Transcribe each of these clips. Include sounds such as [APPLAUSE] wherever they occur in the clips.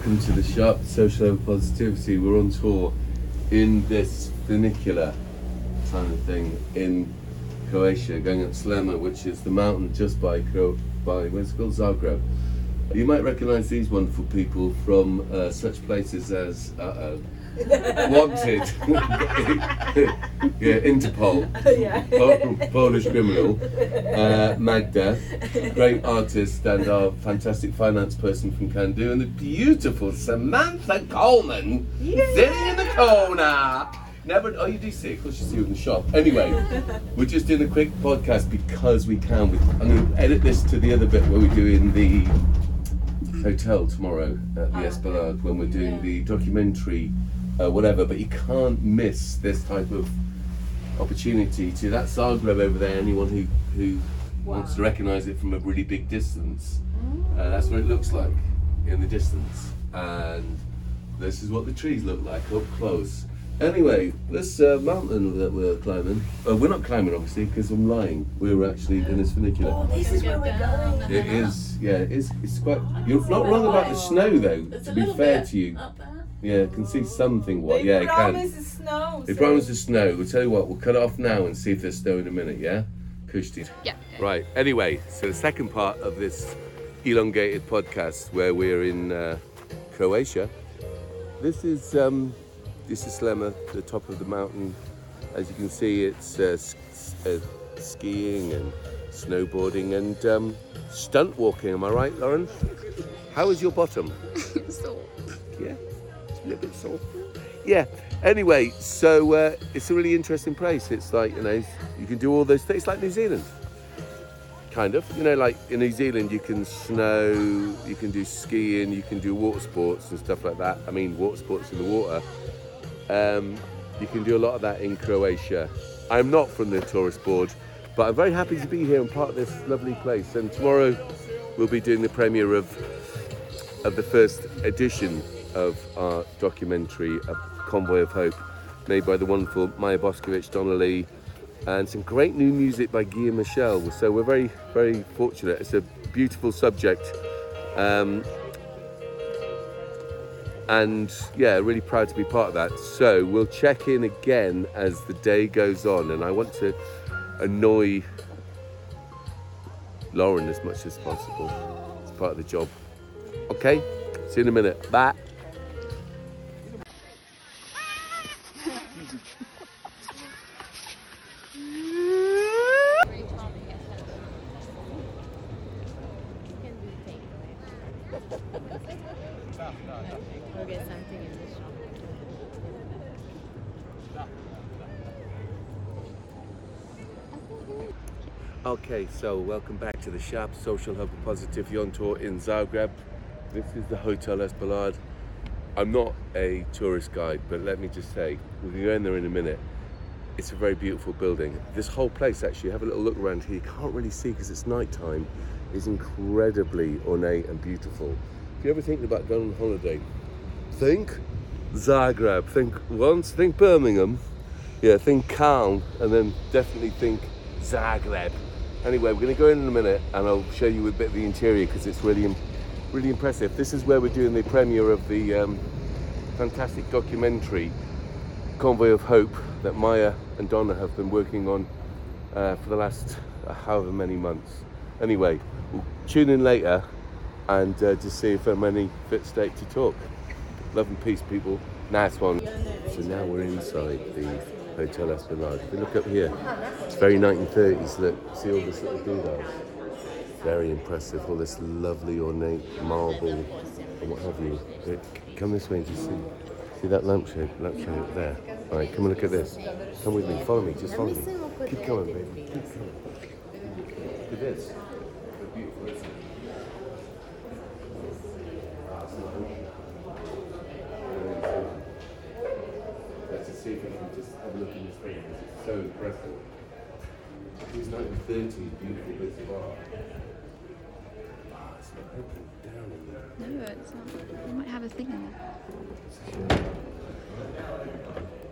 welcome to the S.H.O.P. Social and Positivity. We're on tour in this funicular kind of thing in Croatia, going up Sljeme, which is the mountain just by Cro- by what's it called Zagreb. You might recognise these wonderful people from uh, such places as uh, [LAUGHS] Wanted, [LAUGHS] yeah, Interpol, yeah. Po- Polish criminal, uh, Magda, great artist and our fantastic finance person from Kandu, and the beautiful Samantha Coleman sitting in the corner. Never, oh, you do see it, of course you see it in the shop. Anyway, [LAUGHS] we're just doing a quick podcast because we can. We, I'm going to edit this to the other bit where we're doing the hotel tomorrow at the Ah, Esplanade when we're doing yeah. the documentary, uh, whatever. But you can't miss this type of opportunity to that Zagreb over there. Anyone who who wants to recognise it from a really big distance, uh, that's what it looks like in the distance. And this is what the trees look like up close. Anyway, this uh, mountain that we're climbing, uh, we're not climbing obviously because I'm lying. We're actually in this funicular. Oh, this is where we're going. It is, yeah, it is. It's quite. You're not wrong about the snow, though. It's To be fair to you, up there. Yeah, can see something. What? They Yeah, it can. promise the snow. They so- promised the snow. We'll tell you what. We'll cut it off now and see if there's snow in a minute. Yeah, Kushti. Yeah. Right. Anyway, so the second part of this elongated podcast, where we're in uh, Croatia. This is um, this is Sljeme, the top of the mountain. As you can see, it's uh, s- s- uh, skiing and snowboarding and um, stunt walking. Am I right, Lauren? How is your bottom? [LAUGHS] [LAUGHS] bit sore. Yeah. Anyway, so uh, it's a really interesting place. It's like you know, you can do all those things. Like New Zealand, kind of. You know, like in New Zealand, you can snow, you can do skiing, you can do water sports and stuff like that. I mean, water sports in the water. Um, you can do a lot of that in Croatia. I'm not from the tourist board, but I'm very happy to be here and part of this lovely place. And tomorrow, we'll be doing the premiere of of the first edition of our documentary, A Convoy of Hope, made by the wonderful Maya Boskovich, Donna Lee, and some great new music by Guy and Michelle. So we're very, very fortunate. It's a beautiful subject. Um, and yeah, really proud to be part of that. So we'll check in again as the day goes on, and I want to annoy Lauren as much as possible. It's part of the job. Okay, see you in a minute. Bye. Shop. Okay, so welcome back to the S.H.O.P. Social Hub Positivity on tour in Zagreb. This is the Hotel Esplanade. I'm not a tourist guide, but let me just say, we can go in there in a minute. It's a very beautiful building. This whole place, actually, have a little look around here. You can't really see because it's night time. Is incredibly ornate and beautiful. If you ever think about going on holiday, think Zagreb. Think once, think Birmingham. Yeah, think calm, and then definitely think Zagreb. Anyway, we're going to go in in a minute, and I'll show you a bit of the interior because it's really, im- really impressive. This is where we're doing the premiere of the um, fantastic documentary Convoy of Hope that Maya and Donna have been working on uh, for the last uh, however many months. Anyway, tune in later and uh, just see if I'm any fit state to talk. Love and peace, people. Nice one. So now we're inside the Hotel Esplanade. If you look up here, it's very 1930s. Look, see all this little details. Very impressive. All this lovely ornate marble and what have you. Uh, look, Come this way and see. See that lampshade? Lampshade there. All right, come and look at this. Come with me. Follow me. Just follow me. Keep coming, baby. Keep coming. Look at this. Let's see if we can just have a look in thing because it's so impressive. These 1930s beautiful bits of art. Ah, it's not open down in there. No, it's not. They might have a thing in there. It's a shame.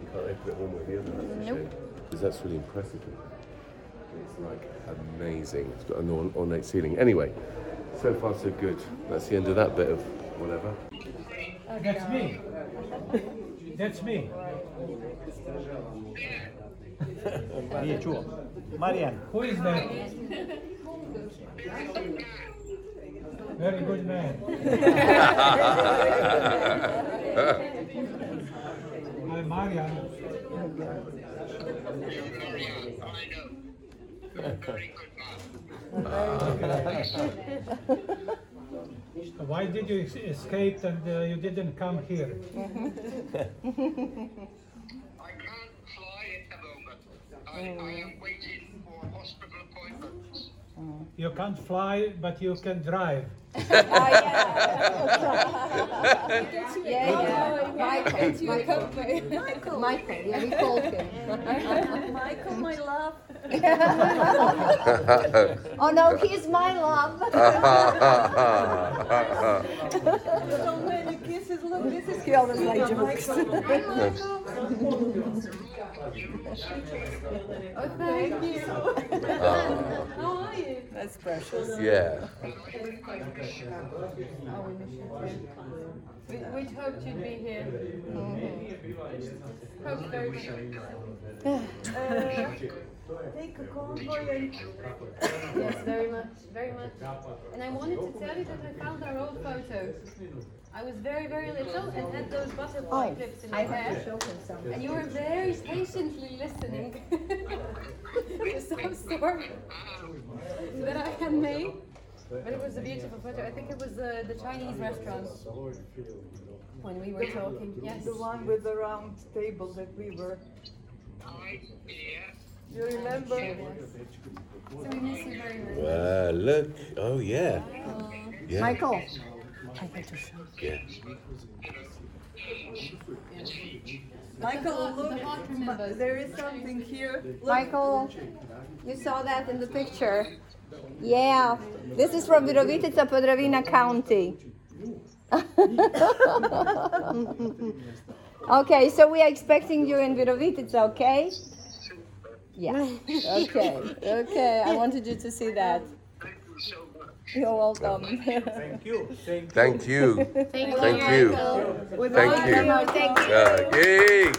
You can't open it one way or the other. Nope. Because that's really impressive. It's like amazing. It's got an orn- ornate ceiling. Anyway, so far so good. That's the end of that bit of whatever. That's me. That's me. Marian. Who is that? [LAUGHS] Very good man. [LAUGHS] I'm Marian. [LAUGHS] Why did you escape and uh, you didn't come here? [LAUGHS] I can't fly at the moment. I, I am waiting for hospital appointments. You can't fly, but you can drive. Yeah, yeah. Michael. Michael. Michael. Yeah, we called him. Michael, my love. [LAUGHS] Oh no, he's my love. So many kisses. Look, this is he always like jokes. Oh, thank you. Oh. How are you? That's precious. yeah. We, we'd hoped you'd be here. Mm-hmm. Hoped very much. Take a convoy. Yes, very much, very much. And I wanted to tell you that I found our old photos. I was very, very little and had those butterfly Oh, clips in I my have hair. to show him something. And you were very patiently listening. I'm so sorry that I had made. But it was a beautiful photo. I think it was the, the Chinese restaurant when we were talking. Yes. The one with the round table that we were. I, yeah. You remember? So we miss you very much. Wow, look. Oh, yeah. Yeah. Michael. Yeah. Michael, look, there is something here. Look, Michael, you saw that in the picture. Yeah, this is from Virovitica, Podravina County. [LAUGHS] okay, so we are expecting you in Virovitica, okay? Yeah. Okay. Okay. I wanted you to see that. Thank you so much. You're welcome. Thank you. Thank Thank you. Thank, Thank you. Thank you. Thank you. Uh, yay.